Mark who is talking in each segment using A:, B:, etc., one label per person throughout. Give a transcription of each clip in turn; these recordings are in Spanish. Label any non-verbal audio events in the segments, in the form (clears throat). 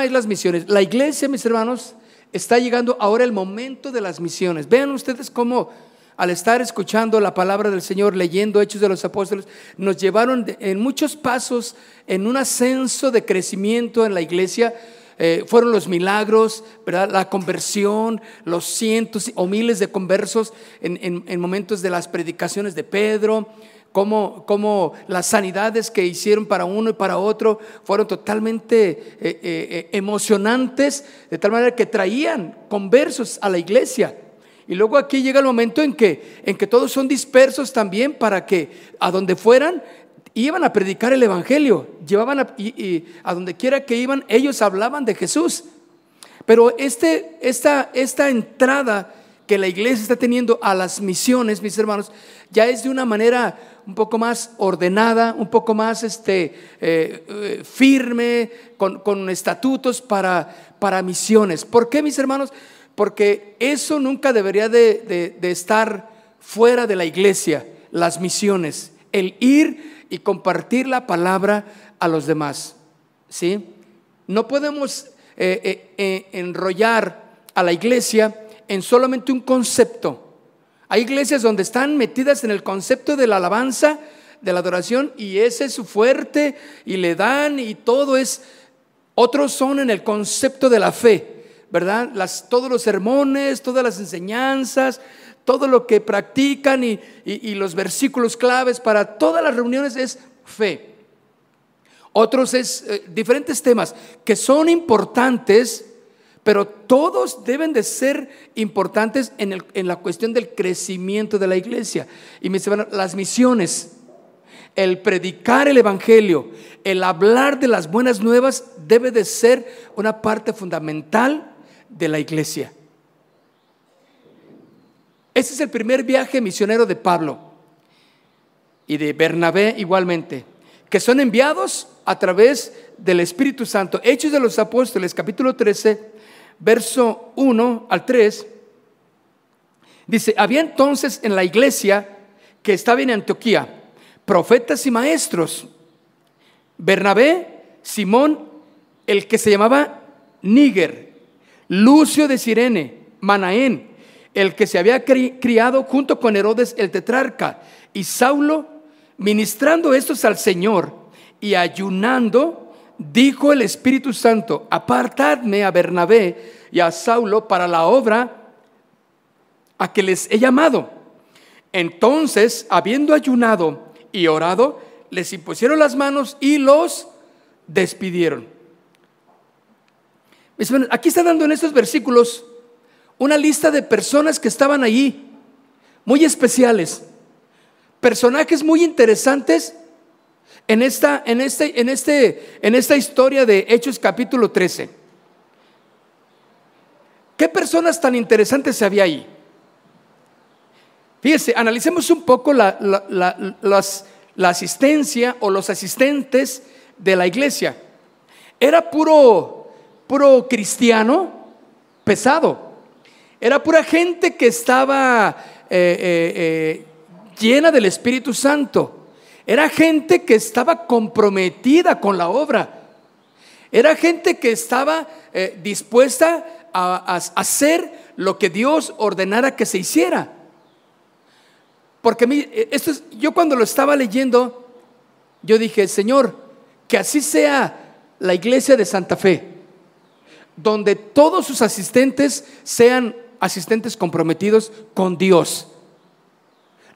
A: es las misiones. La iglesia, mis hermanos, está llegando ahora el momento de las misiones. Vean ustedes cómo al estar escuchando la palabra del Señor, leyendo Hechos de los Apóstoles, nos llevaron en muchos pasos en un ascenso de crecimiento en la iglesia. Eh, fueron los milagros, ¿verdad? la conversión, los cientos o miles de conversos en, momentos de las predicaciones de Pedro, como, como, las sanidades que hicieron para uno y para otro fueron totalmente eh, eh, emocionantes, de tal manera que traían conversos a la iglesia. Y luego aquí llega el momento en que, en que todos son dispersos también para que a donde fueran iban a predicar el Evangelio, llevaban a, y, a donde quiera que iban, ellos hablaban de Jesús. Pero este, esta, esta entrada que la iglesia está teniendo a las misiones, mis hermanos, ya es de una manera un poco más ordenada, un poco más este, eh, eh, firme, con, con estatutos para, para misiones. ¿Por qué, mis hermanos? porque eso nunca debería de, estar fuera de la iglesia, las misiones, el ir y compartir la palabra a los demás. ¿sí? No podemos eh, enrollar a la iglesia en solamente un concepto. Hay iglesias donde están metidas en el concepto de la alabanza, de la adoración, y ese es su fuerte, y le dan, y todo es. Otros son en el concepto de la fe. ¿verdad? Las, todos los sermones, todas las enseñanzas, todo lo que practican y, los versículos claves para todas las reuniones es fe. Otros es eh, diferentes temas que son importantes, pero todos deben de ser importantes en, el, en la cuestión del crecimiento de la iglesia. Y me dicen, las misiones, el predicar el Evangelio, el hablar de las buenas nuevas debe de ser una parte fundamental de la iglesia. Ese es el primer viaje misionero de Pablo y de Bernabé igualmente, que son enviados a través del Espíritu Santo. Hechos de los Apóstoles, capítulo 13, verso 1 al 3, dice, había entonces en la iglesia que estaba en Antioquía profetas y maestros, Bernabé, Simón, el que se llamaba Níger, Lucio de Sirene, Manaén, el que se había criado junto con Herodes el tetrarca, y Saulo, ministrando estos al Señor y ayunando, dijo el Espíritu Santo, apartadme a Bernabé y a Saulo para la obra a que les he llamado. Entonces, habiendo ayunado y orado, les impusieron las manos y los despidieron. Aquí está dando en estos versículos una lista de personas que estaban allí, muy especiales, personajes muy interesantes en esta, en este, en este, en esta historia de Hechos capítulo 13. ¿Qué personas tan interesantes había ahí? Fíjese, analicemos un poco la, la asistencia o los asistentes de la iglesia. Era puro puro cristiano pesado. Era pura gente que estaba eh, eh, eh, llena del Espíritu Santo. Era gente que estaba comprometida con la obra. Era gente que estaba dispuesta a, hacer lo que Dios ordenara que se hiciera. Porque esto yo cuando lo estaba leyendo, yo dije, Señor, que así sea la iglesia de Santa Fe donde todos sus asistentes sean asistentes comprometidos con Dios,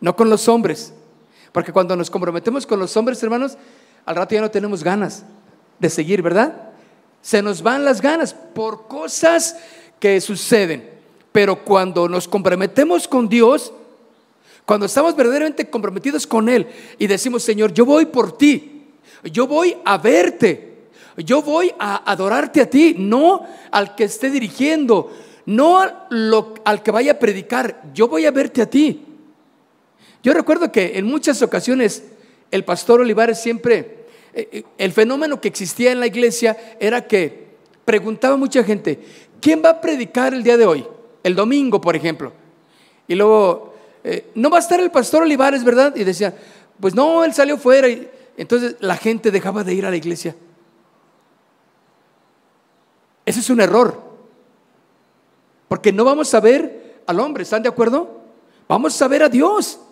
A: no con los hombres. Porque cuando nos comprometemos con los hombres, hermanos, al rato ya no tenemos ganas de seguir, ¿verdad? Se nos van las ganas por cosas que suceden. Pero cuando nos comprometemos con Dios, cuando estamos verdaderamente comprometidos con Él y decimos, Señor, yo voy por ti, yo voy a verte, yo voy a adorarte a ti, no al que esté dirigiendo, no al que vaya a predicar, yo voy a verte a ti. Yo recuerdo que en muchas ocasiones el pastor Olivares siempre, eh, eh, el fenómeno que existía en la iglesia era que preguntaba a mucha gente, ¿quién va a predicar el día de hoy? El domingo, por ejemplo. Y luego, eh, no va a estar el pastor Olivares, ¿verdad? Y decía, pues no, él salió fuera. Y entonces la gente dejaba de ir a la iglesia. Ese es un error. Porque no vamos a ver al hombre, ¿están de acuerdo? Vamos a ver a Dios.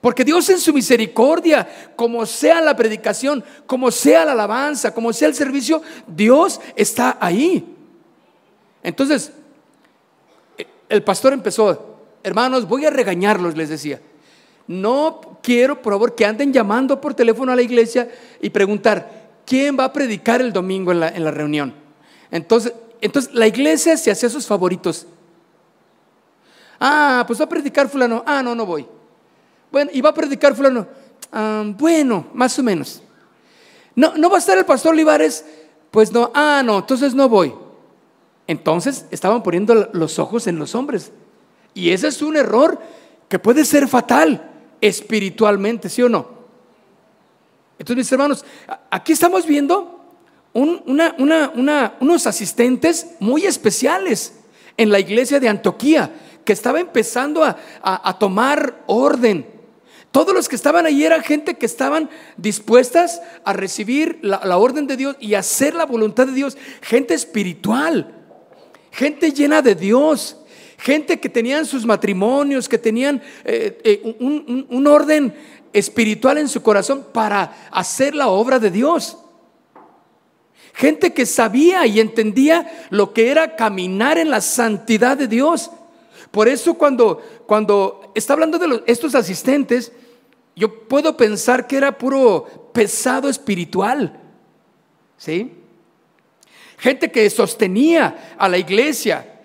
A: Porque Dios en su misericordia, como sea la predicación, como sea la alabanza, como sea el servicio, Dios está ahí. Entonces, el pastor empezó, hermanos, voy a regañarlos, les decía. No quiero, por favor, que anden llamando por teléfono a la iglesia y preguntar, ¿quién va a predicar el domingo en la, en la reunión? Entonces, entonces, la iglesia se hacía sus favoritos. Ah, pues va a predicar fulano. Ah, no, no voy. Bueno, y va a predicar fulano. Bueno, más o menos. No, no va a estar el pastor Olivares. Pues no. Ah, no, entonces no voy. Entonces estaban poniendo los ojos en los hombres. Y ese es un error que puede ser fatal espiritualmente, ¿sí o no? Entonces, mis hermanos, aquí estamos viendo unos asistentes muy especiales en la iglesia de Antioquía, que estaba empezando a, tomar orden. Todos los que estaban allí eran gente que estaban dispuestas a recibir la, orden de Dios y hacer la voluntad de Dios, gente espiritual gente llena de Dios, gente que tenían sus matrimonios, que tenían eh, eh, un, orden espiritual en su corazón para hacer la obra de Dios. Gente que sabía y entendía lo que era caminar en la santidad de Dios. Por eso cuando, cuando está hablando de estos asistentes, yo puedo pensar que era puro pesado espiritual. ¿Sí? gente que sostenía a la iglesia,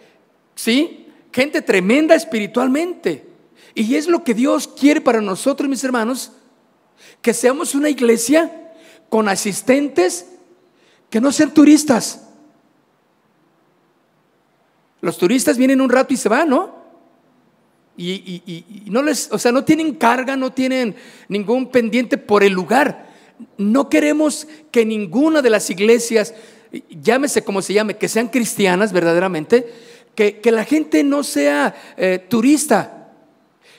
A: ¿sí? Gente tremenda espiritualmente. Y es lo que Dios quiere para nosotros, mis hermanos, que seamos una iglesia con asistentes que no sean turistas. Los turistas vienen un rato y se van, ¿no? Y, y, no les, o sea, no tienen carga, no tienen ningún pendiente por el lugar. No queremos que ninguna de las iglesias llámese como se llame, que sean cristianas verdaderamente, que, la gente no sea eh, turista,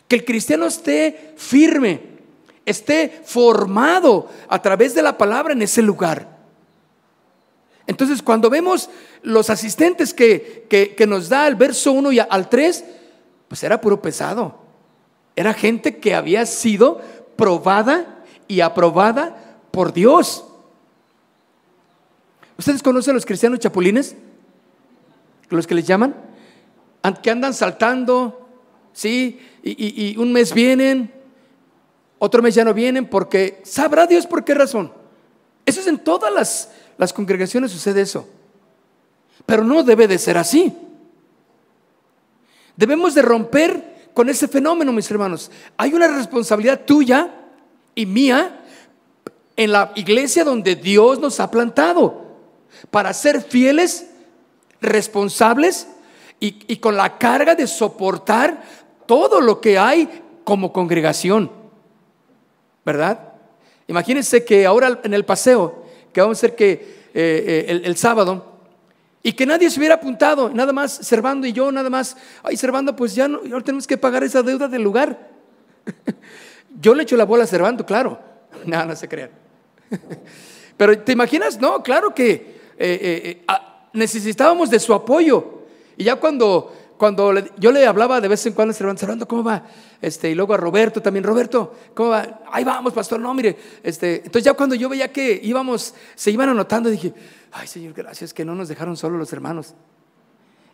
A: que el cristiano esté firme, esté formado a través de la palabra en ese lugar. Entonces, cuando vemos los asistentes que, que, nos da el verso 1 y al 3, pues era puro pesado. Era gente que había sido probada y aprobada por Dios. ¿Ustedes conocen a los cristianos chapulines? Los que les llaman, que andan saltando, ¿sí? Y, un mes vienen, otro mes ya no vienen, porque sabrá Dios por qué razón. Eso es en todas las, las congregaciones sucede eso. Pero no debe de ser así. Debemos de romper con ese fenómeno, mis hermanos. Hay una responsabilidad tuya y mía en la iglesia donde Dios nos ha plantado para ser fieles, responsables y, con la carga de soportar todo lo que hay como congregación. ¿Verdad? Imagínense que ahora en el paseo, que vamos a hacer que eh, eh, el, sábado, y que nadie se hubiera apuntado, nada más Servando y yo, nada más, ay Servando, pues ya no, ahora tenemos que pagar esa deuda del lugar. (laughs) yo le echo la bola a Servando, claro. (laughs) No, no se crean. (laughs) Pero ¿te imaginas? No, claro que eh, eh, eh, ah, necesitábamos de su apoyo. Y ya cuando, cuando yo le hablaba de vez en cuando, Servando, ¿cómo va? Este, y luego a Roberto también, Roberto, ¿cómo va? Ahí vamos, pastor, no, mire. Este, entonces ya cuando yo veía que íbamos, se iban anotando, dije, ay Señor, gracias que no nos dejaron solo los hermanos.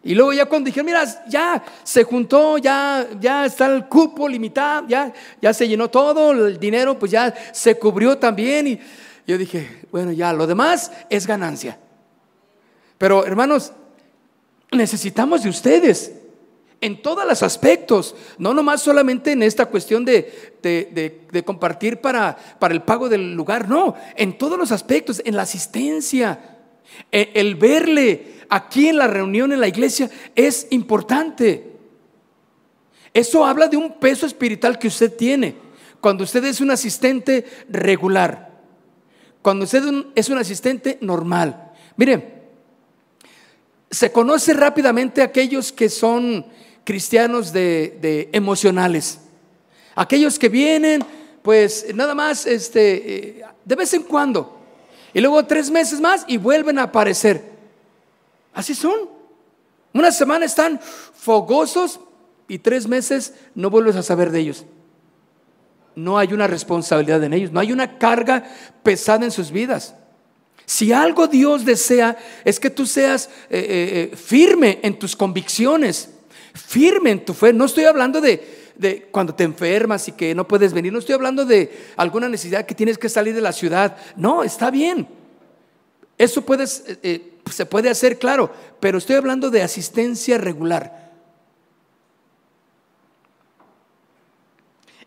A: Y luego ya cuando dije, mira, ya se juntó, ya, ya está el cupo limitado, ya, ya se llenó todo, el dinero pues ya se cubrió también. Y yo dije, bueno, ya, lo demás es ganancia. Pero hermanos, necesitamos de ustedes en todos los aspectos, no nomás solamente en esta cuestión de, compartir para, para, el pago del lugar, no, en todos los aspectos, en la asistencia, e, el verle aquí en la reunión en la iglesia es importante. Eso habla de un peso espiritual que usted tiene cuando usted es un asistente regular, cuando usted es un asistente normal. Mire, se conoce rápidamente aquellos que son cristianos de, emocionales. Aquellos que vienen, pues nada más, este, eh, de vez en cuando. Y luego tres meses más y vuelven a aparecer. Así son. Una semana están fogosos y tres meses no vuelves a saber de ellos. No hay una responsabilidad en ellos, no hay una carga pesada en sus vidas. Si algo Dios desea es que tú seas eh, eh, eh, firme en tus convicciones, firme en tu fe. No estoy hablando de, de, cuando te enfermas y que no puedes venir, no estoy hablando de alguna necesidad que tienes que salir de la ciudad. No, está bien. Eso puedes, se puede hacer, claro, pero estoy hablando de asistencia regular.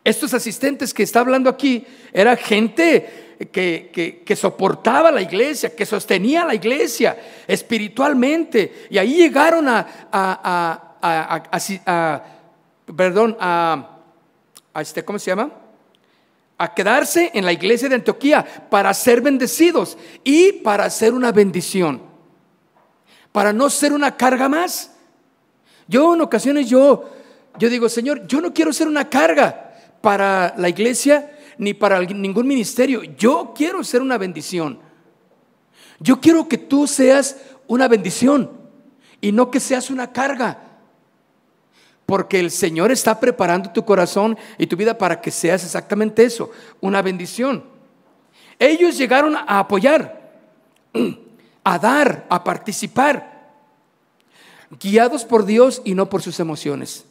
A: Estos asistentes que está hablando aquí era gente que, soportaba la iglesia, que sostenía la iglesia espiritualmente. Y ahí llegaron a, a, a, perdón, a, este, ¿cómo se llama? A quedarse en la iglesia de Antioquía para ser bendecidos y para ser una bendición para no ser una carga más. Yo en ocasiones yo, yo digo, Señor, yo no quiero ser una carga para la iglesia ni para ningún ministerio. Yo quiero ser una bendición. Yo quiero que tú seas una bendición y no que seas una carga. Porque el Señor está preparando tu corazón y tu vida para que seas exactamente eso, una bendición. Ellos llegaron a apoyar. (clears throat) a dar, a participar, guiados por Dios y no por sus emociones.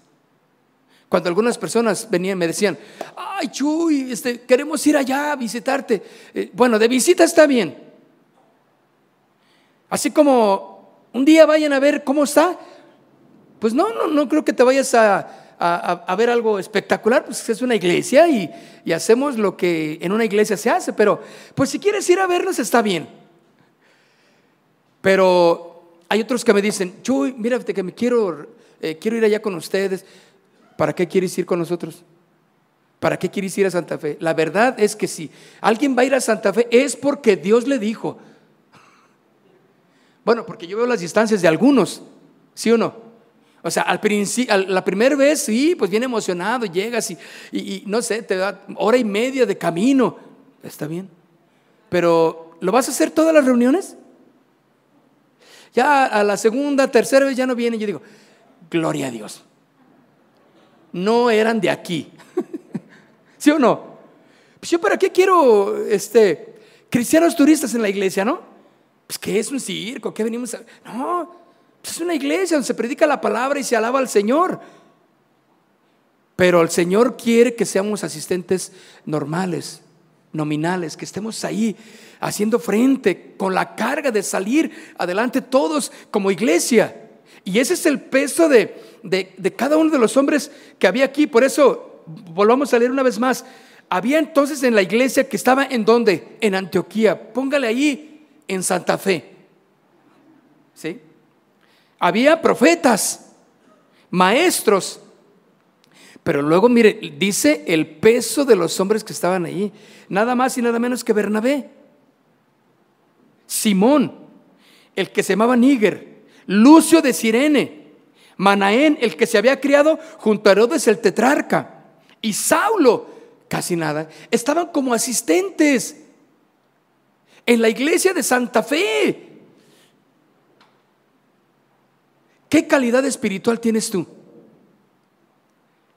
A: Cuando algunas personas venían, me decían, ay Chuy, este, queremos ir allá a visitarte. Eh, bueno, de visita está bien. Así como un día vayan a ver cómo está, pues no, no, no creo que te vayas a, ver algo espectacular, pues es una iglesia y, y, hacemos lo que en una iglesia se hace, pero pues si quieres ir a vernos está bien. Pero hay otros que me dicen, Chuy, mírate que me quiero, eh, quiero ir allá con ustedes. ¿Para qué quieres ir con nosotros? ¿Para qué quieres ir a Santa Fe? La verdad es que si alguien va a ir a Santa Fe es porque Dios le dijo. Bueno, porque yo veo las distancias de algunos, ¿sí o no? O sea, al principio, la primera vez sí, pues bien emocionado, llegas y, y, no sé, te da hora y media de camino. Está bien. Pero, ¿lo vas a hacer todas las reuniones? Ya a la segunda, tercera vez ya no vienen. Yo digo, gloria a Dios. No eran de aquí. (laughs) ¿Sí o no? Pues yo para qué quiero este, cristianos turistas en la iglesia, ¿no? Pues que es un circo, ¿qué venimos a... No, pues es una iglesia donde se predica la palabra y se alaba al Señor. Pero el Señor quiere que seamos asistentes normales, nominales, que estemos ahí haciendo frente con la carga de salir adelante todos como iglesia. Y ese es el peso de, cada uno de los hombres que había aquí. Por eso, volvamos a leer una vez más. Había entonces en la iglesia que estaba en donde? En Antioquía. Póngale ahí en Santa Fe. ¿Sí? Había profetas, maestros. Pero luego, mire, dice el peso de los hombres que estaban ahí. Nada más y nada menos que Bernabé. Simón, el que se llamaba Níger, Lucio de Sirene, Manaén, el que se había criado junto a Herodes el tetrarca, y Saulo, casi nada, estaban como asistentes en la iglesia de Santa Fe. ¿Qué calidad espiritual tienes tú?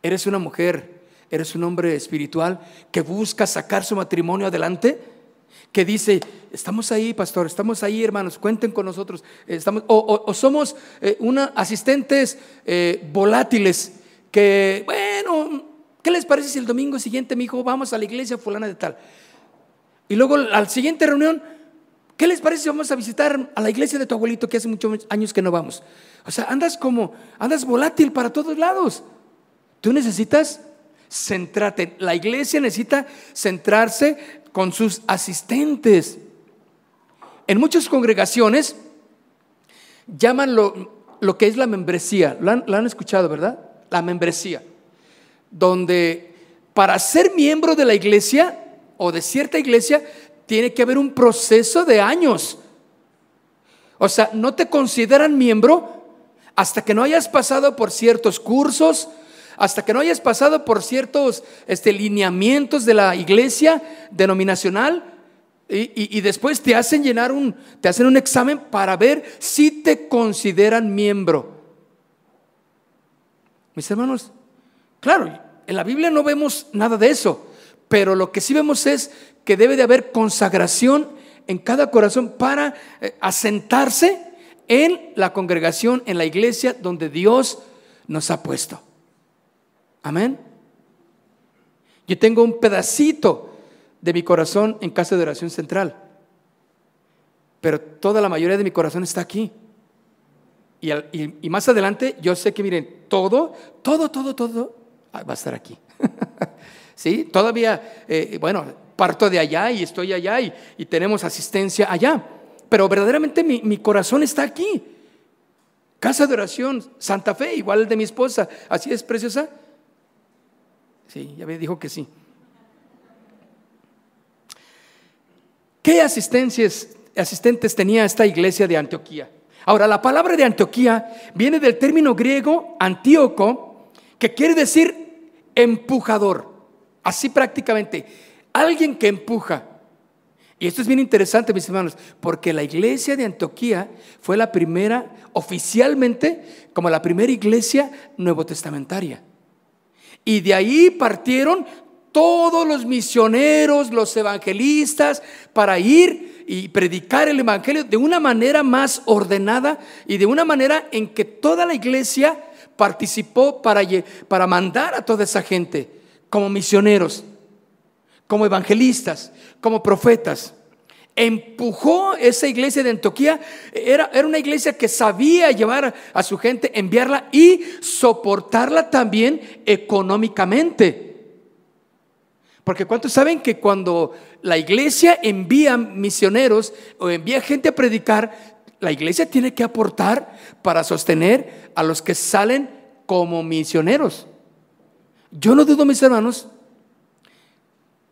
A: ¿Eres una mujer, eres un hombre espiritual que busca sacar su matrimonio adelante? Que dice, estamos ahí, pastor, estamos ahí, hermanos, cuenten con nosotros. Estamos, o, somos eh, una, asistentes eh, volátiles que, bueno, ¿qué les parece si el domingo siguiente mi hijo vamos a la iglesia fulana de tal? Y luego al siguiente reunión, ¿qué les parece si vamos a visitar a la iglesia de tu abuelito que hace muchos años que no vamos? O sea, andas como, andas volátil para todos lados. Tú necesitas centrarte. La iglesia necesita centrarse con sus asistentes. En muchas congregaciones llaman lo, que es la membresía. Lo han, escuchado, ¿verdad? La membresía. Donde para ser miembro de la iglesia o de cierta iglesia tiene que haber un proceso de años. O sea, no te consideran miembro hasta que no hayas pasado por ciertos cursos, hasta que no hayas pasado por ciertos este, lineamientos de la iglesia denominacional, Y, y, después te hacen llenar un, te hacen un examen para ver si te consideran miembro. Mis hermanos, claro, en la Biblia no vemos nada de eso, pero lo que sí vemos es que debe de haber consagración en cada corazón para eh, asentarse en la congregación, en la iglesia donde Dios nos ha puesto. Amén. Yo tengo un pedacito de mi corazón en casa de oración central, pero toda la mayoría de mi corazón está aquí. Y, más adelante yo sé que miren, todo, todo, todo, todo va a estar aquí. (laughs) ¿Sí? Todavía, eh, bueno, parto de allá y estoy allá y, tenemos asistencia allá. Pero verdaderamente mi, mi, corazón está aquí. Casa de oración, Santa Fe, igual de mi esposa. ¿Así es, preciosa? Sí, ya me dijo que sí. ¿Qué asistencias, asistentes tenía esta iglesia de Antioquía? Ahora, la palabra de Antioquía viene del término griego antíoco, que quiere decir empujador. Así prácticamente alguien que empuja. Y esto es bien interesante, mis hermanos, porque la iglesia de Antioquía fue la primera, oficialmente, como la primera iglesia nuevo testamentaria. Y de ahí partieron todos los misioneros, los evangelistas, para ir y predicar el evangelio de una manera más ordenada y de una manera en que toda la iglesia participó para, para mandar a toda esa gente como misioneros como evangelistas, como profetas. Empujó esa iglesia de Antioquía, era, era una iglesia que sabía llevar a su gente, enviarla y soportarla también económicamente. Porque ¿cuántos saben que cuando la iglesia envía misioneros o envía gente a predicar, la iglesia tiene que aportar para sostener a los que salen como misioneros? Yo no dudo, mis hermanos,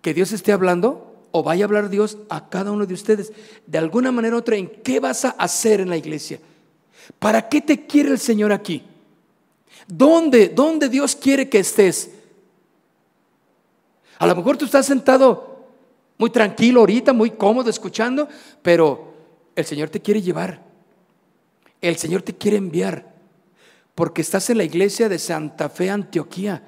A: que Dios esté hablando o vaya a hablar Dios a cada uno de ustedes de alguna manera u otra en qué vas a hacer en la iglesia. ¿Para qué te quiere el Señor aquí? ¿Dónde, dónde Dios quiere que estés? A lo mejor tú estás sentado muy tranquilo ahorita, muy cómodo escuchando, pero el Señor te quiere llevar. El Señor te quiere enviar. Porque estás en la iglesia de Santa Fe, Antioquía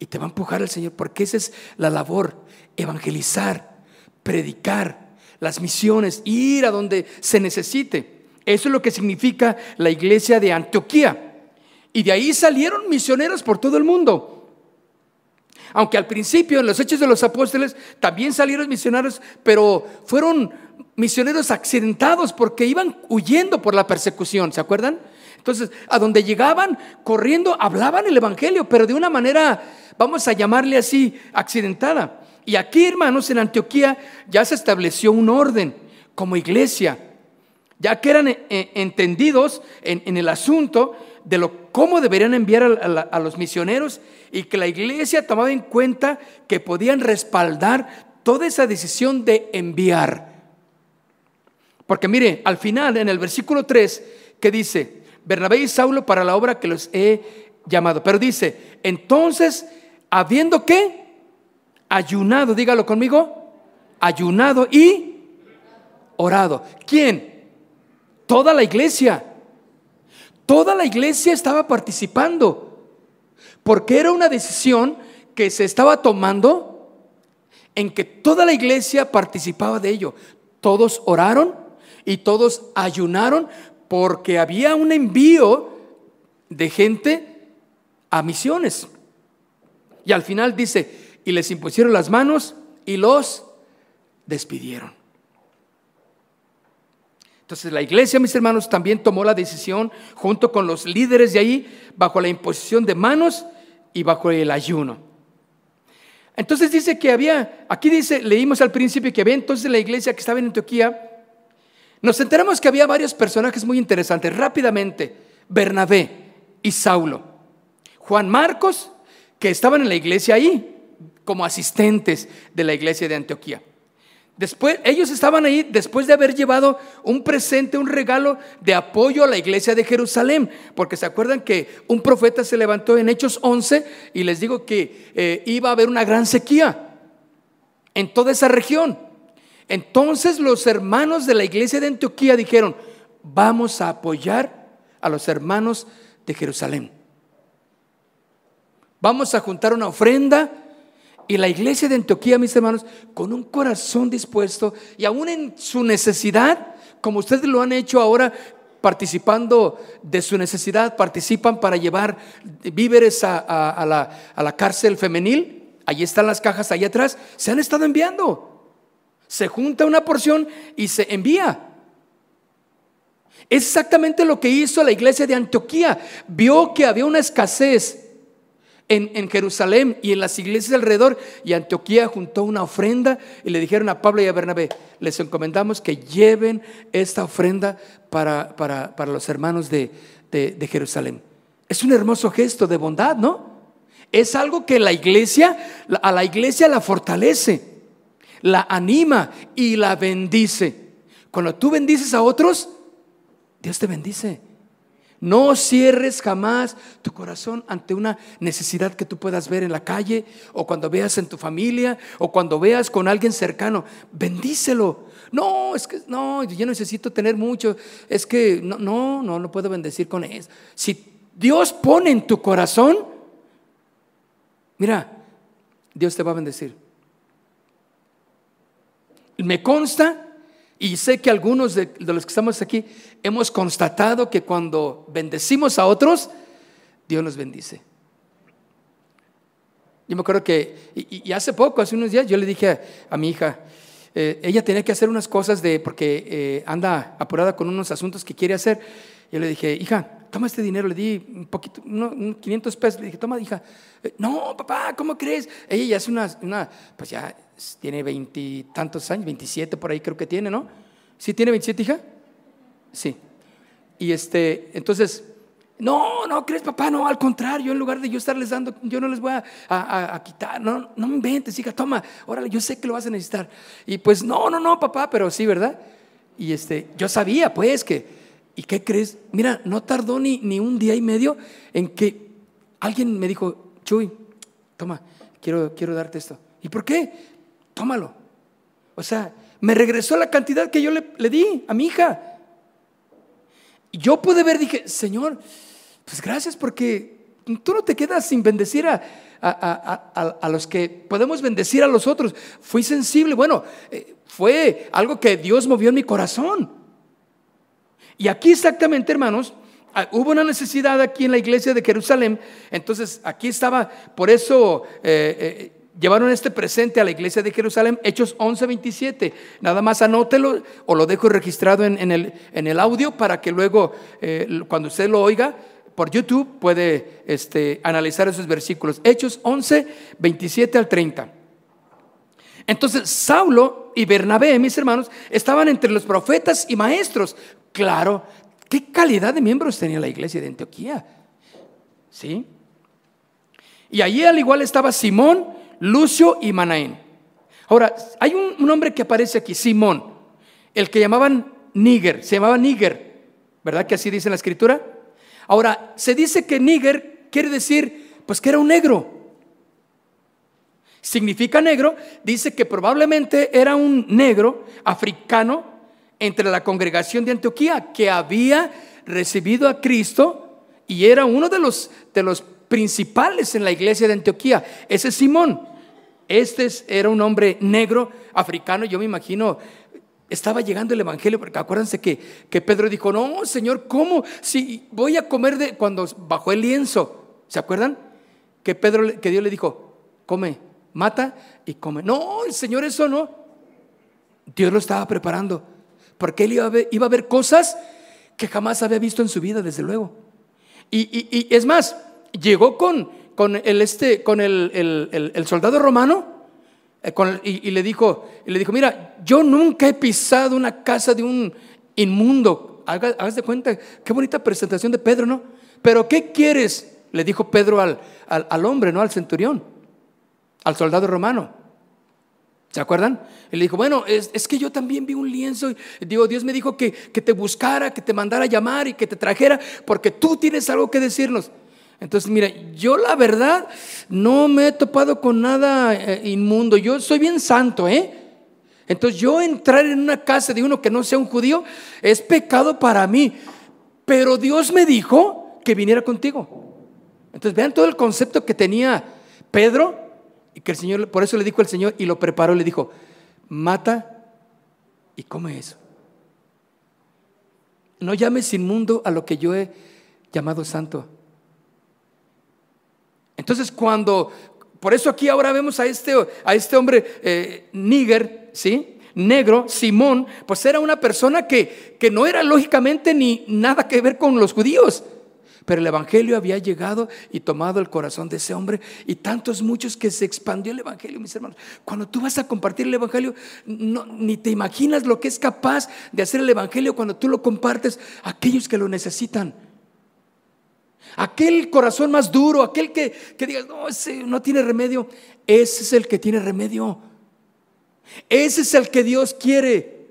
A: y te va a empujar el Señor, porque esa es la labor, evangelizar, predicar, las misiones, ir a donde se necesite. Eso es lo que significa la iglesia de Antioquía. Y de ahí salieron misioneros por todo el mundo. Aunque al principio en los hechos de los apóstoles también salieron misioneros, pero fueron misioneros accidentados porque iban huyendo por la persecución, ¿se acuerdan? Entonces, a donde llegaban corriendo, hablaban el Evangelio, pero de una manera vamos a llamarle así, accidentada. Y aquí, hermanos, en Antioquía ya se estableció un orden como iglesia, ya que eran eh, entendidos en, el asunto de lo, cómo deberían enviar a, los misioneros y que la iglesia tomaba en cuenta que podían respaldar toda esa decisión de enviar. Porque mire, al final, en el versículo 3, que dice, Bernabé y Saulo para la obra que los he llamado. Pero dice, entonces habiendo que ayunado, dígalo conmigo, ayunado y orado. ¿Quién? Toda la iglesia. Toda la iglesia estaba participando, porque era una decisión que se estaba tomando en que toda la iglesia participaba de ello. Todos oraron y todos ayunaron porque había un envío de gente a misiones. Y al final dice, y les impusieron las manos y los despidieron. Entonces la iglesia, mis hermanos, también tomó la decisión junto con los líderes de ahí, bajo la imposición de manos y bajo el ayuno. Entonces dice que había, aquí dice, leímos al principio que había entonces la iglesia que estaba en Antioquía, nos enteramos que había varios personajes muy interesantes, rápidamente, Bernabé y Saulo, Juan Marcos que estaban en la iglesia ahí, como asistentes de la iglesia de Antioquía. Después, ellos estaban ahí después de haber llevado un presente, un regalo de apoyo a la iglesia de Jerusalén, porque se acuerdan que un profeta se levantó en Hechos 11 y les digo que eh, iba a haber una gran sequía. en toda esa región. Entonces los hermanos de la iglesia de Antioquía dijeron, vamos a apoyar a los hermanos de Jerusalén. Vamos a juntar una ofrenda y la iglesia de Antioquía, mis hermanos, con un corazón dispuesto y aún en su necesidad, como ustedes lo han hecho ahora, participando de su necesidad, participan para llevar víveres a, la, cárcel femenil. Allí están las cajas, allá atrás. Se han estado enviando. Se junta una porción y se envía. Es exactamente lo que hizo la iglesia de Antioquía. Vio que había una escasez en, Jerusalén y en las iglesias alrededor. Y Antioquía juntó una ofrenda y le dijeron a Pablo y a Bernabé, les encomendamos que lleven esta ofrenda para, para, los hermanos de, de, Jerusalén. Es un hermoso gesto de bondad, ¿no? Es algo que la iglesia, a la iglesia la fortalece, la anima y la bendice. Cuando tú bendices a otros, Dios te bendice. No cierres jamás tu corazón ante una necesidad que tú puedas ver en la calle o cuando veas en tu familia o cuando veas con alguien cercano. Bendícelo. No, es que no, yo necesito tener mucho. Es que no, no, no, no puedo bendecir con eso. Si Dios pone en tu corazón, mira, Dios te va a bendecir. Me consta y sé que algunos de, los que estamos aquí hemos constatado que cuando bendecimos a otros, Dios nos bendice. Yo me acuerdo que, y, hace poco, hace unos días, yo le dije a, mi hija, eh, ella tenía que hacer unas cosas de, porque eh, anda apurada con unos asuntos que quiere hacer. Yo le dije, hija, toma este dinero, le di un poquito, unos 500 pesos, le dije, toma, hija. Eh, no, papá, ¿cómo crees? Ella ya hace una, pues ya tiene veintitantos años, 27 por ahí creo que tiene, ¿no? ¿Sí tiene 27, hija? Sí. Y este, entonces, no, no crees, papá, no, al contrario, en lugar de yo estarles dando, yo no les voy a, quitar, no, no me inventes, hija, toma, órale, yo sé que lo vas a necesitar. Y pues, no, no, no, papá, pero sí, ¿verdad? Y este, yo sabía, pues, que, ¿y qué crees? Mira, no tardó ni, ni un día y medio en que alguien me dijo, Chuy, toma, quiero, quiero darte esto. ¿Y por qué? tómalo. O sea, me regresó la cantidad que yo le, di a mi hija. Yo pude ver, dije, Señor, pues gracias porque tú no te quedas sin bendecir a, a, los que podemos bendecir a los otros. Fui sensible, bueno, eh, fue algo que Dios movió en mi corazón. Y aquí exactamente, hermanos, ah, hubo una necesidad aquí en la iglesia de Jerusalén, entonces aquí estaba, por eso... Eh, eh, llevaron este presente a la iglesia de Jerusalén, Hechos 11, 27. Nada más anótelo o lo dejo registrado en, el, en el, audio para que luego, eh, cuando usted lo oiga por YouTube, puede este, analizar esos versículos. Hechos 11, 27 al 30. Entonces, Saulo y Bernabé, mis hermanos, estaban entre los profetas y maestros. Claro, ¿qué calidad de miembros tenía la iglesia de Antioquía? ¿Sí? Y allí al igual estaba Simón, Lucio y Manaén. Ahora, hay un, hombre que aparece aquí, Simón, el que llamaban Níger, se llamaba Níger, ¿verdad que así dice la escritura? Ahora, se dice que Níger quiere decir, pues que era un negro. Significa negro, dice que probablemente era un negro africano entre la congregación de Antioquía que había recibido a Cristo y era uno de los, de los principales en la iglesia de Antioquía. Ese es Simón. Este era un hombre negro, africano, yo me imagino, estaba llegando el Evangelio, porque acuérdense que, que Pedro dijo, no, Señor, ¿cómo? Si voy a comer de cuando bajó el lienzo, ¿se acuerdan? Que Pedro, que Dios le dijo, come, mata y come. No, el Señor eso no. Dios lo estaba preparando, porque él iba a ver, iba a ver cosas que jamás había visto en su vida, desde luego. Y, y es más, llegó con, con el, este, con el, soldado romano eh, y, le dijo, y le dijo, mira, yo nunca he pisado una casa de un inmundo. Hagas de cuenta, qué bonita presentación de Pedro, ¿no? Pero ¿qué quieres? Le dijo Pedro al, al, hombre, ¿no? Al centurión, al soldado romano. ¿Se acuerdan? Y le dijo, bueno, es, que yo también vi un lienzo. Y digo, Dios me dijo que, que, te buscara, que te mandara a llamar y que te trajera, porque tú tienes algo que decirnos. Entonces, mira, yo la verdad no me he topado con nada eh, inmundo, yo soy bien santo, ¿eh? Entonces yo entrar en una casa de uno que no sea un judío es pecado para mí, pero Dios me dijo que viniera contigo. Entonces vean todo el concepto que tenía Pedro y que el Señor, por eso le dijo el Señor y lo preparó, le dijo, mata y come eso. No llames inmundo a lo que yo he llamado santo. Entonces cuando, por eso aquí ahora vemos a este, a este hombre eh, níger, ¿sí? Negro, Simón, pues era una persona que, que no era lógicamente ni nada que ver con los judíos. Pero el Evangelio había llegado y tomado el corazón de ese hombre y tantos muchos que se expandió el Evangelio, mis hermanos. Cuando tú vas a compartir el Evangelio, ni te imaginas lo que es capaz de hacer el Evangelio cuando tú lo compartes a aquellos que lo necesitan. Aquel corazón más duro, aquel que, que digas, no, ese no tiene remedio, ese es el que tiene remedio. Ese es el que Dios quiere.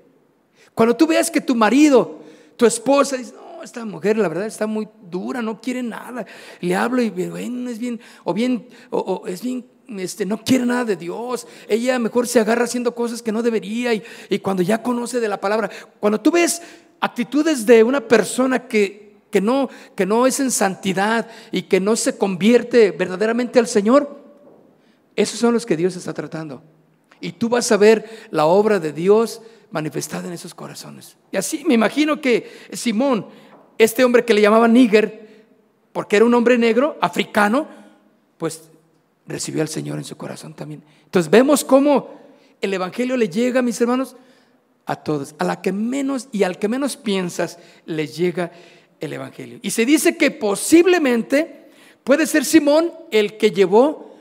A: Cuando tú veas que tu marido, tu esposa, dice, esta mujer la verdad está muy dura, no quiere nada. Le hablo y bueno, es bien, o bien, o, es bien este, no quiere nada de Dios. Ella mejor se agarra haciendo cosas que no debería y, y, cuando ya conoce de la palabra, cuando tú ves actitudes de una persona que que no, que no es en santidad y que no se convierte verdaderamente al Señor, esos son los que Dios está tratando. Y tú vas a ver la obra de Dios manifestada en esos corazones. Y así me imagino que Simón, este hombre que le llamaban Níger, porque era un hombre negro, africano, pues recibió al Señor en su corazón también. Entonces vemos cómo el Evangelio le llega, mis hermanos, a todos. A la que menos y al que menos piensas, les llega el Evangelio. Y se dice que posiblemente puede ser Simón el que llevó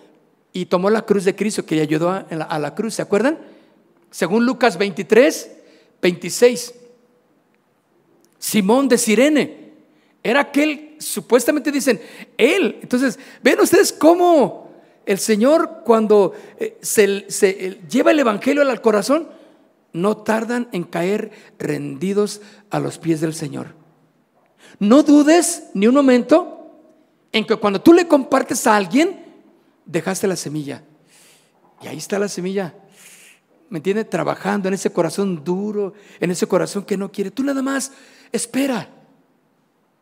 A: y tomó la cruz de Cristo, que le ayudó a la, a la cruz, ¿se acuerdan? Según Lucas 23, 26. Simón de Sirene era aquel, supuestamente dicen, él. Entonces, ven ustedes cómo el Señor cuando eh, se, se lleva el Evangelio al corazón, no tardan en caer rendidos a los pies del Señor. No dudes ni un momento en que cuando tú le compartes a alguien, dejaste la semilla. Y ahí está la semilla. ¿Me entiendes? Trabajando en ese corazón duro, en ese corazón que no quiere. Tú nada más espera.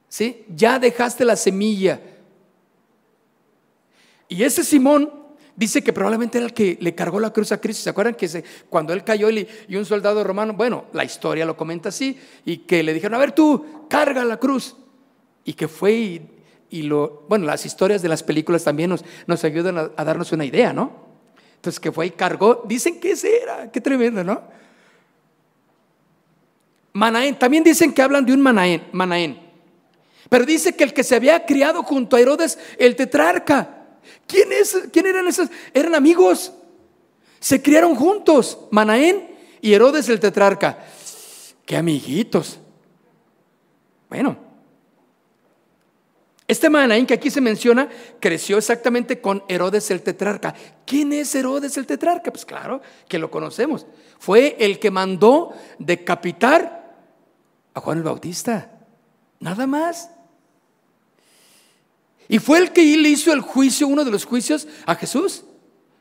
A: ¿Sí? Ya dejaste la semilla. Y ese Simón dice que probablemente era el que le cargó la cruz a Cristo. ¿Se acuerdan que cuando él cayó y, y un soldado romano, bueno, la historia lo comenta así, y que le dijeron, a ver tú, carga la cruz. Y que fue y, lo, bueno, las historias de las películas también nos ayudan a, darnos una idea, ¿no? Entonces que fue y cargó, dicen que ese era, qué tremendo, ¿no? Manaén, también dicen que hablan de un Manaén. Pero dice que el que se había criado junto a Herodes, el tetrarca, ¿Quién, es, ¿Quién eran esos? Eran amigos. Se criaron juntos, Manaén y Herodes el tetrarca. Qué amiguitos. Bueno, este Manaén que aquí se menciona creció exactamente con Herodes el tetrarca. ¿Quién es Herodes el tetrarca? Pues claro que lo conocemos. Fue el que mandó decapitar a Juan el Bautista. Nada más. Y fue el que hizo el juicio, uno de los juicios a Jesús.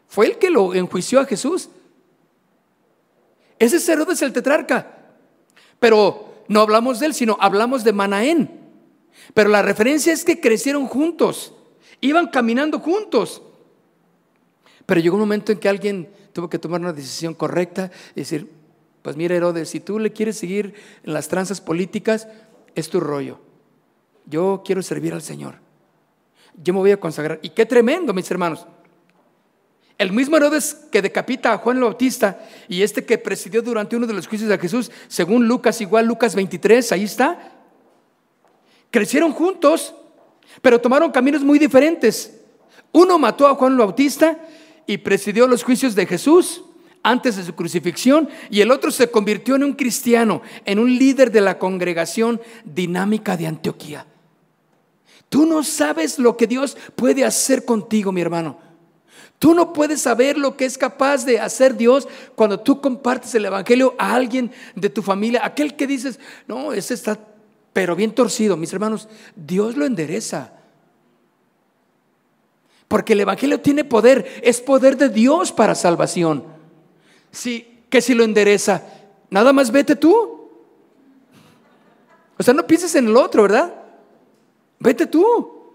A: Fue el que lo enjuició a Jesús. Ese es Herodes el tetrarca. Pero no hablamos de él, sino hablamos de Manaén. Pero la referencia es que crecieron juntos, iban caminando juntos. Pero llegó un momento en que alguien tuvo que tomar una decisión correcta y decir, pues mira Herodes, si tú le quieres seguir en las tranzas políticas, es tu rollo. Yo quiero servir al Señor yo me voy a consagrar. Y qué tremendo, mis hermanos. El mismo Herodes que decapita a Juan el Bautista y este que presidió durante uno de los juicios de Jesús, según Lucas, igual Lucas 23, ahí está. Crecieron juntos, pero tomaron caminos muy diferentes. Uno mató a Juan el Bautista y presidió los juicios de Jesús antes de su crucifixión y el otro se convirtió en un cristiano, en un líder de la congregación dinámica de Antioquía. Tú no sabes lo que Dios puede hacer contigo, mi hermano. Tú no puedes saber lo que es capaz de hacer Dios cuando tú compartes el Evangelio a alguien de tu familia, aquel que dices, no, ese está pero bien torcido, mis hermanos, Dios lo endereza. Porque el Evangelio tiene poder, es poder de Dios para salvación. Sí, que si lo endereza, nada más vete tú. O sea, no pienses en el otro, ¿verdad? Vete tú.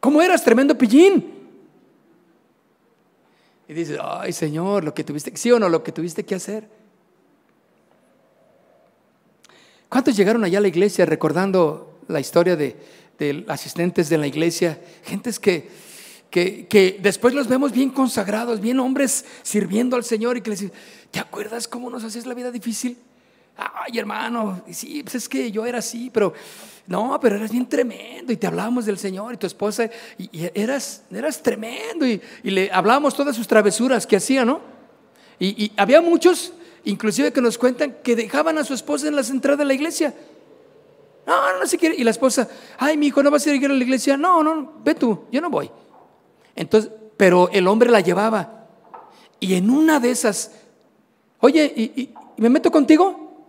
A: ¿Cómo eras? Tremendo pillín. Y dices, ay Señor, lo que tuviste, sí o no, lo que tuviste que hacer. ¿Cuántos llegaron allá a la iglesia recordando la historia de, asistentes de la iglesia? Gentes que, que, después los vemos bien consagrados, bien hombres sirviendo al Señor y que les dicen, ¿te acuerdas cómo nos haces la vida difícil? Ay, hermano, sí, pues es que yo era así, pero no, pero eras bien tremendo y te hablábamos del Señor y tu esposa, y, eras, eras tremendo y, le hablábamos todas sus travesuras que hacía, ¿no? Y, y había muchos inclusive que nos cuentan que dejaban a su esposa en las entradas de la iglesia. No, no, se quiere. Y la esposa, ay, mi hijo, ¿no vas a ir a la iglesia? No, no, ve tú, yo no voy. Entonces, pero el hombre la llevaba. Y en una de esas, oye, ¿y, me meto contigo?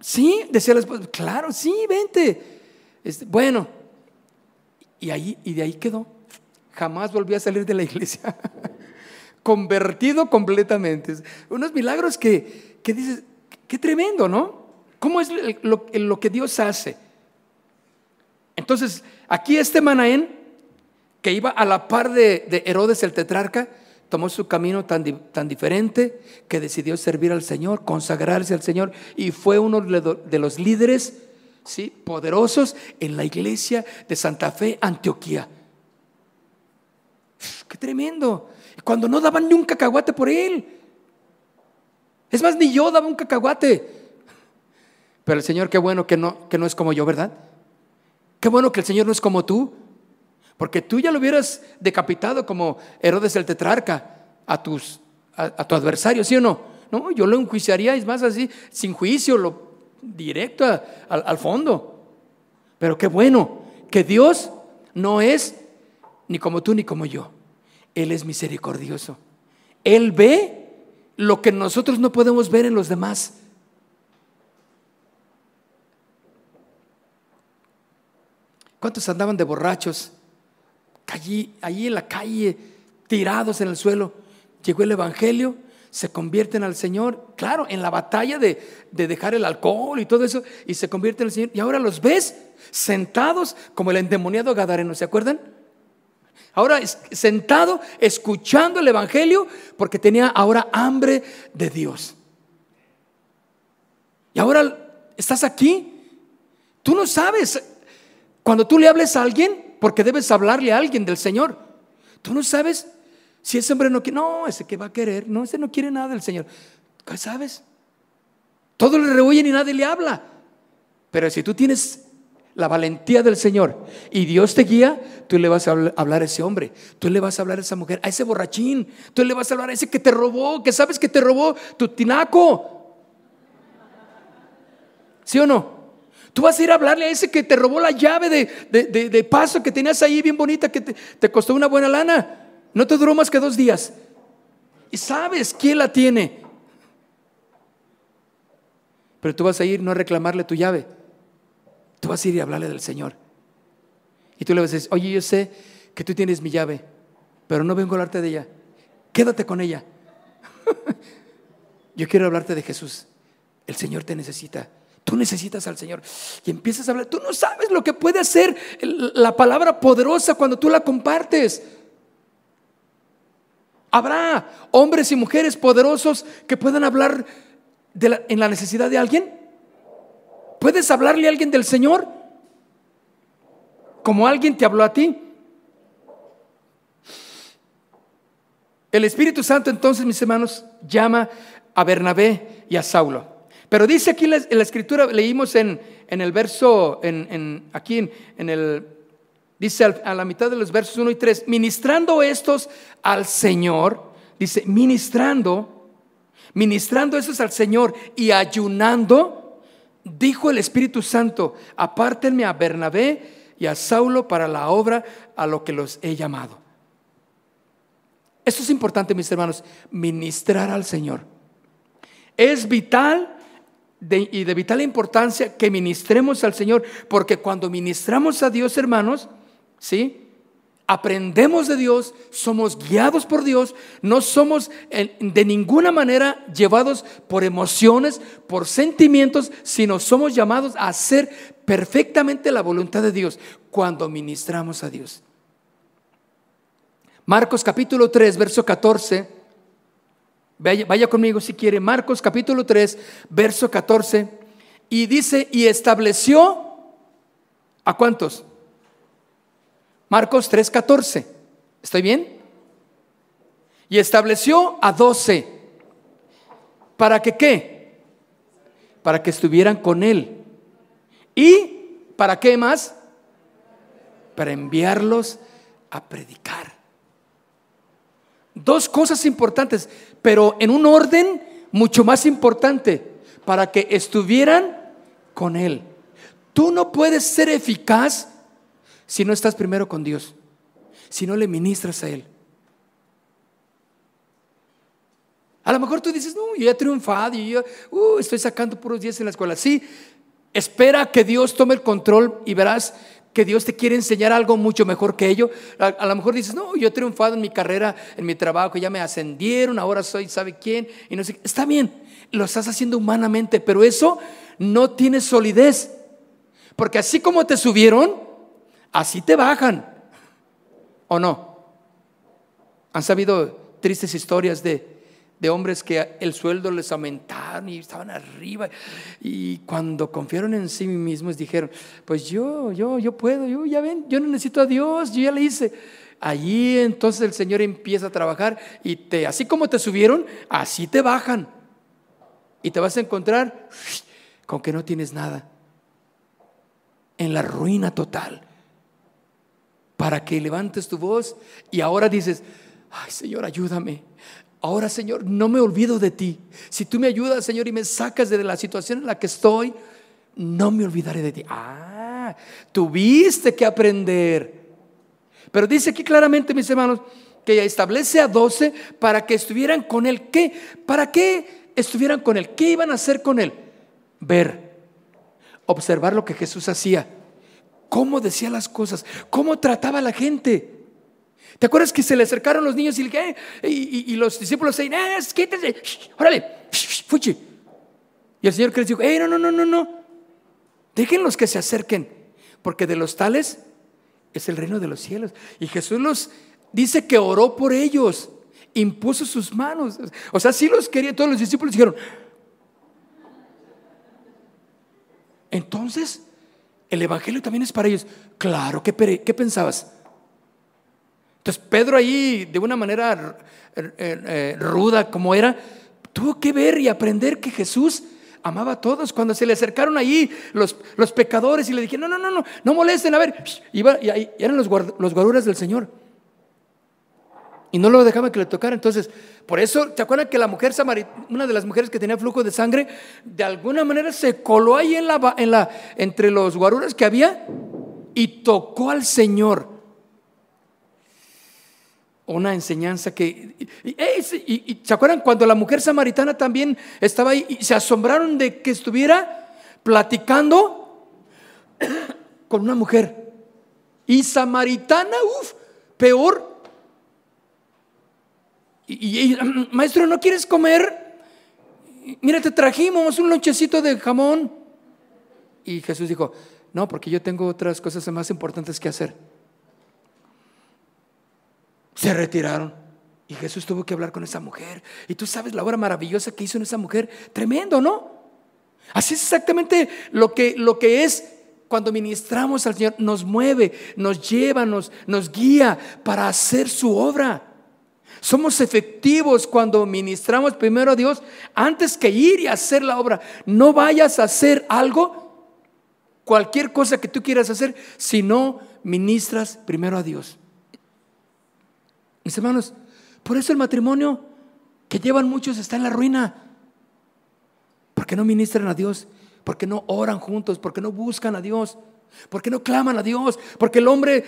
A: Sí, decía la esposa, claro, sí, vente. Este, bueno, y, ahí, y de ahí quedó. Jamás volví a salir de la iglesia. (laughs) convertido completamente. Unos milagros que, que dices, qué tremendo, ¿no? ¿Cómo es lo, que Dios hace? Entonces, aquí este Manaén, que iba a la par de, Herodes el tetrarca, tomó su camino tan, tan, diferente que decidió servir al Señor, consagrarse al Señor y fue uno de los líderes ¿sí? poderosos en la iglesia de Santa Fe, Antioquía. ¡Qué tremendo! Cuando no daban ni un cacahuate por él. Es más, ni yo daba un cacahuate. Pero el Señor, qué bueno que no, que no es como yo, ¿verdad? Qué bueno que el Señor no es como tú. Porque tú ya lo hubieras decapitado como Herodes el tetrarca a, tus, a, tu adversario, ¿sí o no? No, yo lo enjuiciaría, es más así, sin juicio, lo, directo al fondo. Pero qué bueno que Dios no es ni como tú ni como yo. Él es misericordioso. Él ve lo que nosotros no podemos ver en los demás. ¿Cuántos andaban de borrachos? Allí, allí en la calle, tirados en el suelo. Llegó el Evangelio, se convierten al Señor, claro, en la batalla de, de, dejar el alcohol y todo eso, y se convierten al Señor. Y ahora los ves sentados como el endemoniado Gadareno, ¿se acuerdan? Ahora sentado escuchando el Evangelio porque tenía ahora hambre de Dios. Y ahora estás aquí. Tú no sabes cuando tú le hables a alguien, porque debes hablarle a alguien del Señor. Tú no sabes si ese hombre no quiere, no, ese que va a querer, no, ese no quiere nada del Señor. ¿Qué sabes? Todos le rehuyen y nadie le habla. Pero si tú tienes la valentía del Señor y Dios te guía, tú le vas a hablar a ese hombre, tú le vas a hablar a esa mujer, a ese borrachín, tú le vas a hablar a ese que te robó, que sabes que te robó tu tinaco. ¿Sí o no? Tú vas a ir a hablarle a ese que te robó la llave de, paso que tenías ahí bien bonita, que te, te costó una buena lana. No te duró más que dos días. Y sabes quién la tiene. Pero tú vas a ir no a reclamarle tu llave Tú vas a ir y hablarle del Señor. Y tú le vas a decir, oye, yo sé que tú tienes mi llave, pero no vengo a hablarte de ella. Quédate con ella. (laughs) yo quiero hablarte de Jesús. El Señor te necesita. Tú necesitas al Señor. Y empiezas a hablar. Tú no sabes lo que puede hacer la palabra poderosa cuando tú la compartes. Habrá hombres y mujeres poderosos que puedan hablar en la necesidad de alguien. ¿Puedes hablarle a alguien del Señor? Como alguien te habló a ti. El Espíritu Santo entonces, mis hermanos, llama a Bernabé y a Saulo. Pero dice aquí en la, escritura, leímos en, en el verso, en, aquí en, el, dice a la mitad de los versos 1 y 3, ministrando estos al Señor, dice, ministrando, ministrando estos al Señor y ayunando, dijo el Espíritu Santo, apártenme a Bernabé y a Saulo para la obra a lo que los he llamado. Esto es importante, mis hermanos, ministrar al Señor. Es vital y de vital importancia que ministremos al Señor, porque cuando ministramos a Dios, hermanos, ¿sí? Aprendemos de Dios, somos guiados por Dios, no somos de ninguna manera llevados por emociones, por sentimientos, sino somos llamados a hacer perfectamente la voluntad de Dios cuando ministramos a Dios. Marcos capítulo 3, verso 14. Vaya, vaya conmigo si quiere. Marcos capítulo 3, verso 14. Y dice, y estableció a cuántos? Marcos 3:14. ¿Estoy bien? Y estableció a doce. ¿Para que qué? Para que estuvieran con él. ¿Y para qué más? Para enviarlos a predicar. Dos cosas importantes, pero en un orden mucho más importante, para que estuvieran con él. Tú no puedes ser eficaz si no estás primero con Dios, si no le ministras a Él. A lo mejor tú dices, no, yo he triunfado, y yo uh, estoy sacando puros días en la escuela. Sí, espera que Dios tome el control y verás que Dios te quiere enseñar algo mucho mejor que ello. A, a, lo mejor dices, no, yo he triunfado en mi carrera, en mi trabajo, ya me ascendieron, ahora soy, ¿sabe quién? Y no sé, está bien, lo estás haciendo humanamente, pero eso no tiene solidez. Porque así como te subieron, así te bajan. ¿O no? Han sabido tristes historias de, de hombres que el sueldo les aumentaron y estaban arriba y cuando confiaron en sí mismos dijeron, pues yo, yo, yo puedo, yo ya ven, yo no necesito a Dios, yo ya le hice. Allí entonces el Señor empieza a trabajar y te, así como te subieron, así te bajan. Y te vas a encontrar con que no tienes nada. En la ruina total para que levantes tu voz y ahora dices, ay Señor, ayúdame. Ahora Señor, no me olvido de ti. Si tú me ayudas, Señor, y me sacas de la situación en la que estoy, no me olvidaré de ti. Ah, tuviste que aprender. Pero dice aquí claramente, mis hermanos, que establece a doce para que estuvieran con él. ¿Qué? ¿Para qué estuvieran con él? ¿Qué iban a hacer con él? Ver, observar lo que Jesús hacía cómo decía las cosas, cómo trataba a la gente. ¿Te acuerdas que se le acercaron los niños y, y los discípulos decían, eh, quítense, órale, fuchi. Y el Señor les dijo, eh, no, no, no, no, no, déjenlos que se acerquen, porque de los tales es el reino de los cielos. Y Jesús los dice que oró por ellos, impuso sus manos. O sea, sí los quería, todos los discípulos dijeron, entonces el Evangelio también es para ellos. Claro, ¿qué, qué pensabas? Entonces Pedro ahí, de una manera eh, eh, ruda como era, tuvo que ver y aprender que Jesús amaba a todos. Cuando se le acercaron ahí los, los pecadores y le dijeron, no, no, no, no, no molesten, a ver, iba, y ahí eran los, los guaruras del Señor. Y no lo dejaban que le tocara. Entonces, por eso, ¿te acuerdas que la mujer samaritana, una de las mujeres que tenía flujo de sangre, de alguna manera se coló ahí en la, en la, entre los guaruras que había y tocó al Señor? Una enseñanza que... Y, ¿Se acuerdan cuando la mujer samaritana también estaba ahí y se asombraron de que estuviera platicando (coughs) con una mujer? Y samaritana, uff, peor y, (clears throat) maestro, ¿no quieres comer? Mira, te trajimos un lonchecito de jamón. Y Jesús dijo, no, porque yo tengo otras cosas más importantes que hacer. Se retiraron. Y Jesús tuvo que hablar con esa mujer. Y tú sabes la obra maravillosa que hizo en esa mujer. Tremendo, ¿no? Así es exactamente lo que, lo que es cuando ministramos al Señor. Nos mueve, nos lleva, nos, nos guía para hacer su obra. Somos efectivos cuando ministramos primero a Dios antes que ir y hacer la obra. No vayas a hacer algo, cualquier cosa que tú quieras hacer, si no ministras primero a Dios. Mis hermanos, por eso el matrimonio que llevan muchos está en la ruina. Porque no ministran a Dios, porque no oran juntos, porque no buscan a Dios. ¿Por qué no claman a Dios? Porque el hombre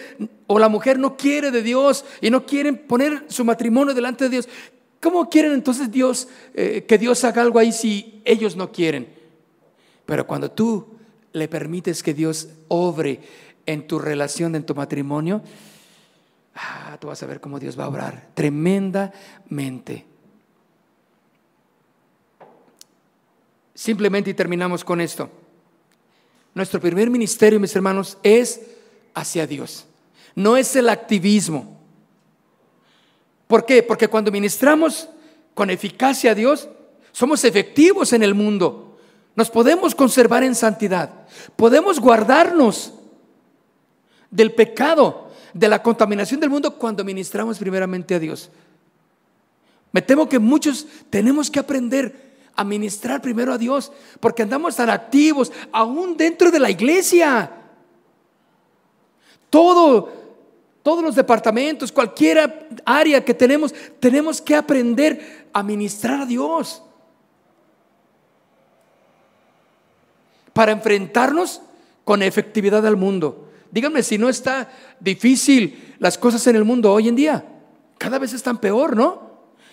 A: o la mujer no quiere de Dios y no quieren poner su matrimonio delante de Dios. ¿Cómo quieren entonces Dios eh, que Dios haga algo ahí si ellos no quieren? Pero cuando tú le permites que Dios obre en tu relación, en tu matrimonio, ah, tú vas a ver cómo Dios va a obrar tremendamente. Simplemente y terminamos con esto. Nuestro primer ministerio, mis hermanos, es hacia Dios. No es el activismo. ¿Por qué? Porque cuando ministramos con eficacia a Dios, somos efectivos en el mundo. Nos podemos conservar en santidad. Podemos guardarnos del pecado, de la contaminación del mundo cuando ministramos primeramente a Dios. Me temo que muchos tenemos que aprender a ministrar primero a Dios, porque andamos tan activos, aún dentro de la iglesia. Todo, todos los departamentos, cualquier área que tenemos, tenemos que aprender a ministrar a Dios. Para enfrentarnos con efectividad al mundo. Díganme si no está difícil las cosas en el mundo hoy en día. Cada vez están peor, ¿no?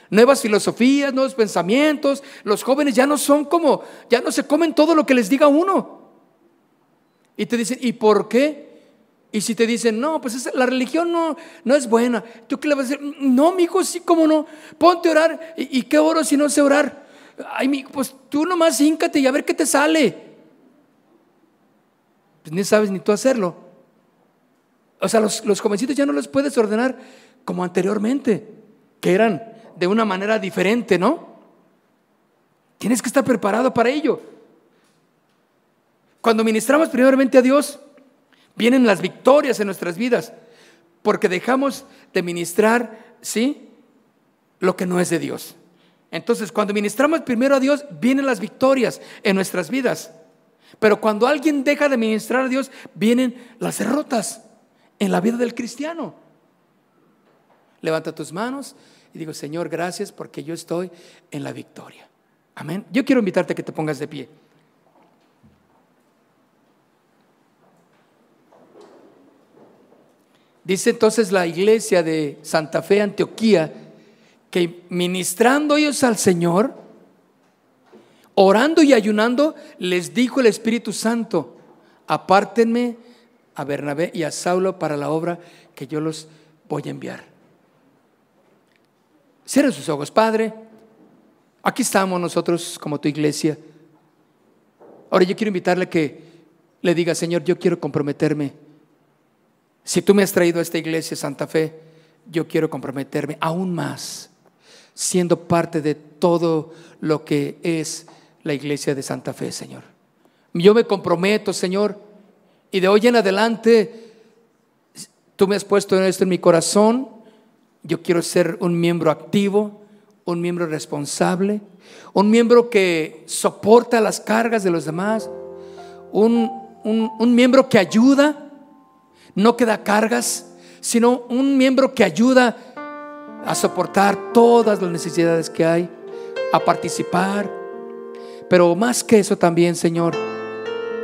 A: Nuevas filosofías, nuevos pensamientos. Los jóvenes ya no son como, ya no se comen todo lo que les diga uno. Y te dicen, ¿y por qué? Y si te dicen, no, pues la religión no, no es buena, ¿tú qué le vas a decir? No, mi hijo, sí, cómo no. Ponte a orar. ¿Y, qué oro si no sé orar? Ay, mi, pues tú nomás híncate y a ver qué te sale. Pues ni sabes ni tú hacerlo. O sea, los, los jovencitos ya no los puedes ordenar como anteriormente, que eran de una manera diferente, ¿no? Tienes que estar preparado para ello. Cuando ministramos primeramente a Dios, vienen las victorias en nuestras vidas, porque dejamos de ministrar, ¿sí? Lo que no es de Dios. Entonces, cuando ministramos primero a Dios, vienen las victorias en nuestras vidas. Pero cuando alguien deja de ministrar a Dios, vienen las derrotas en la vida del cristiano. Levanta tus manos y digo, Señor, gracias porque yo estoy en la victoria. Amén. Yo quiero invitarte a que te pongas de pie. Dice entonces la iglesia de Santa Fe, Antioquía, que ministrando ellos al Señor, orando y ayunando, les dijo el Espíritu Santo, apártenme a Bernabé y a Saulo para la obra que yo los voy a enviar. Cierren sus ojos, Padre. Aquí estamos nosotros como tu iglesia. Ahora yo quiero invitarle a que le diga, Señor, yo quiero comprometerme. Si tú me has traído a esta iglesia, Santa Fe, yo quiero comprometerme aún más, siendo parte de todo lo que es la iglesia de Santa Fe, Señor. Yo me comprometo, Señor, y de hoy en adelante, tú me has puesto esto en mi corazón yo quiero ser un miembro activo, un miembro responsable, un miembro que soporta las cargas de los demás, un, miembro que ayuda, no que da cargas, sino un miembro que ayuda a soportar todas las necesidades que hay, a participar. Pero más que eso también, Señor,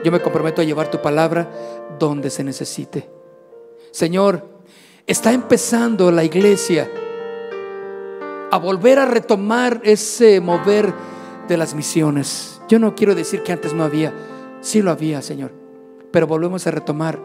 A: yo me comprometo a llevar tu palabra donde se necesite. Señor, está empezando la iglesia a volver a retomar ese mover de las misiones. Yo no quiero decir que antes no había, sí lo había, Señor, pero volvemos a retomar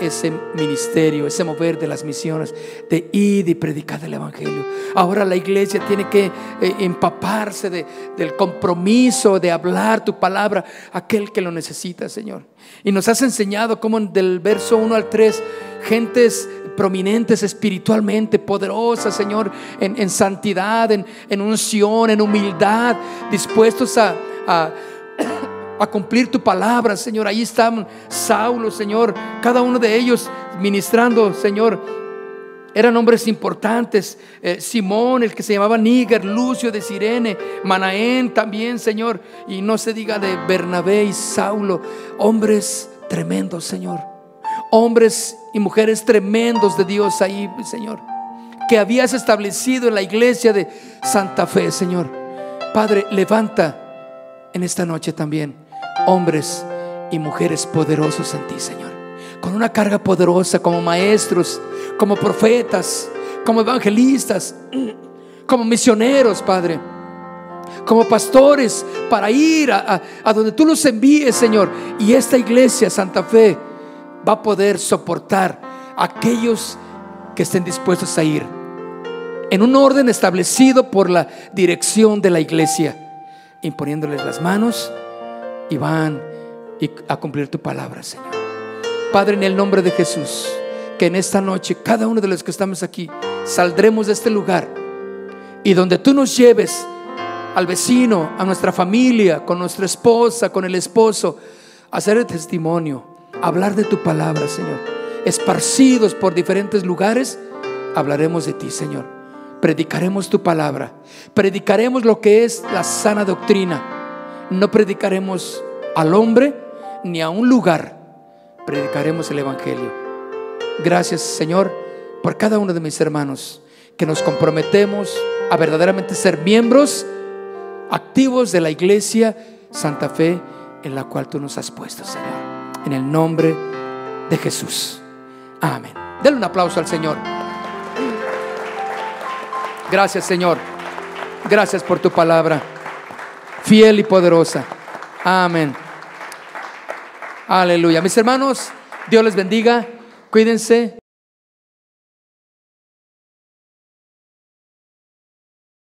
A: ese ministerio, ese mover de las misiones, de ir y predicar el Evangelio. Ahora la iglesia tiene que eh, empaparse de, del compromiso de hablar tu palabra a aquel que lo necesita, Señor. Y nos has enseñado cómo del verso 1 al 3, gentes prominentes espiritualmente, poderosas, Señor, en, santidad, en, unción, en humildad, dispuestos a, a cumplir tu palabra, Señor. Ahí están Saulo, Señor, cada uno de ellos ministrando, Señor. Eran hombres importantes. Eh, Simón, el que se llamaba Níger, Lucio de Sirene, Manaén también, Señor. Y no se diga de Bernabé y Saulo. Hombres tremendos, Señor. Hombres y mujeres tremendos de Dios ahí, Señor. Que habías establecido en la iglesia de Santa Fe, Señor. Padre, levanta en esta noche también hombres y mujeres poderosos en ti, Señor. Con una carga poderosa como maestros, como profetas, como evangelistas, (clears throat) como misioneros, Padre. Como pastores para ir a, donde tú los envíes, Señor. Y esta iglesia, Santa Fe, va a poder soportar aquellos que estén dispuestos a ir en un orden establecido por la dirección de la iglesia, imponiéndoles las manos y van a cumplir tu palabra, Señor. Padre, en el nombre de Jesús, que en esta noche cada uno de los que estamos aquí saldremos de este lugar y donde tú nos lleves al vecino, a nuestra familia, con nuestra esposa, con el esposo, a hacer el testimonio, hablar de tu palabra, Señor. Esparcidos por diferentes lugares, hablaremos de ti, Señor. Predicaremos tu palabra. Predicaremos lo que es la sana doctrina. No predicaremos al hombre ni a un lugar. Predicaremos el Evangelio. Gracias, Señor, por cada uno de mis hermanos que nos comprometemos a verdaderamente ser miembros activos de la iglesia Santa Fe en la cual tú nos has puesto, Señor. En el nombre de Jesús. Amén. Denle un aplauso al Señor. Gracias, Señor. Gracias por tu palabra. Fiel y poderosa. Amén. Aleluya. Mis hermanos, Dios les bendiga. Cuídense.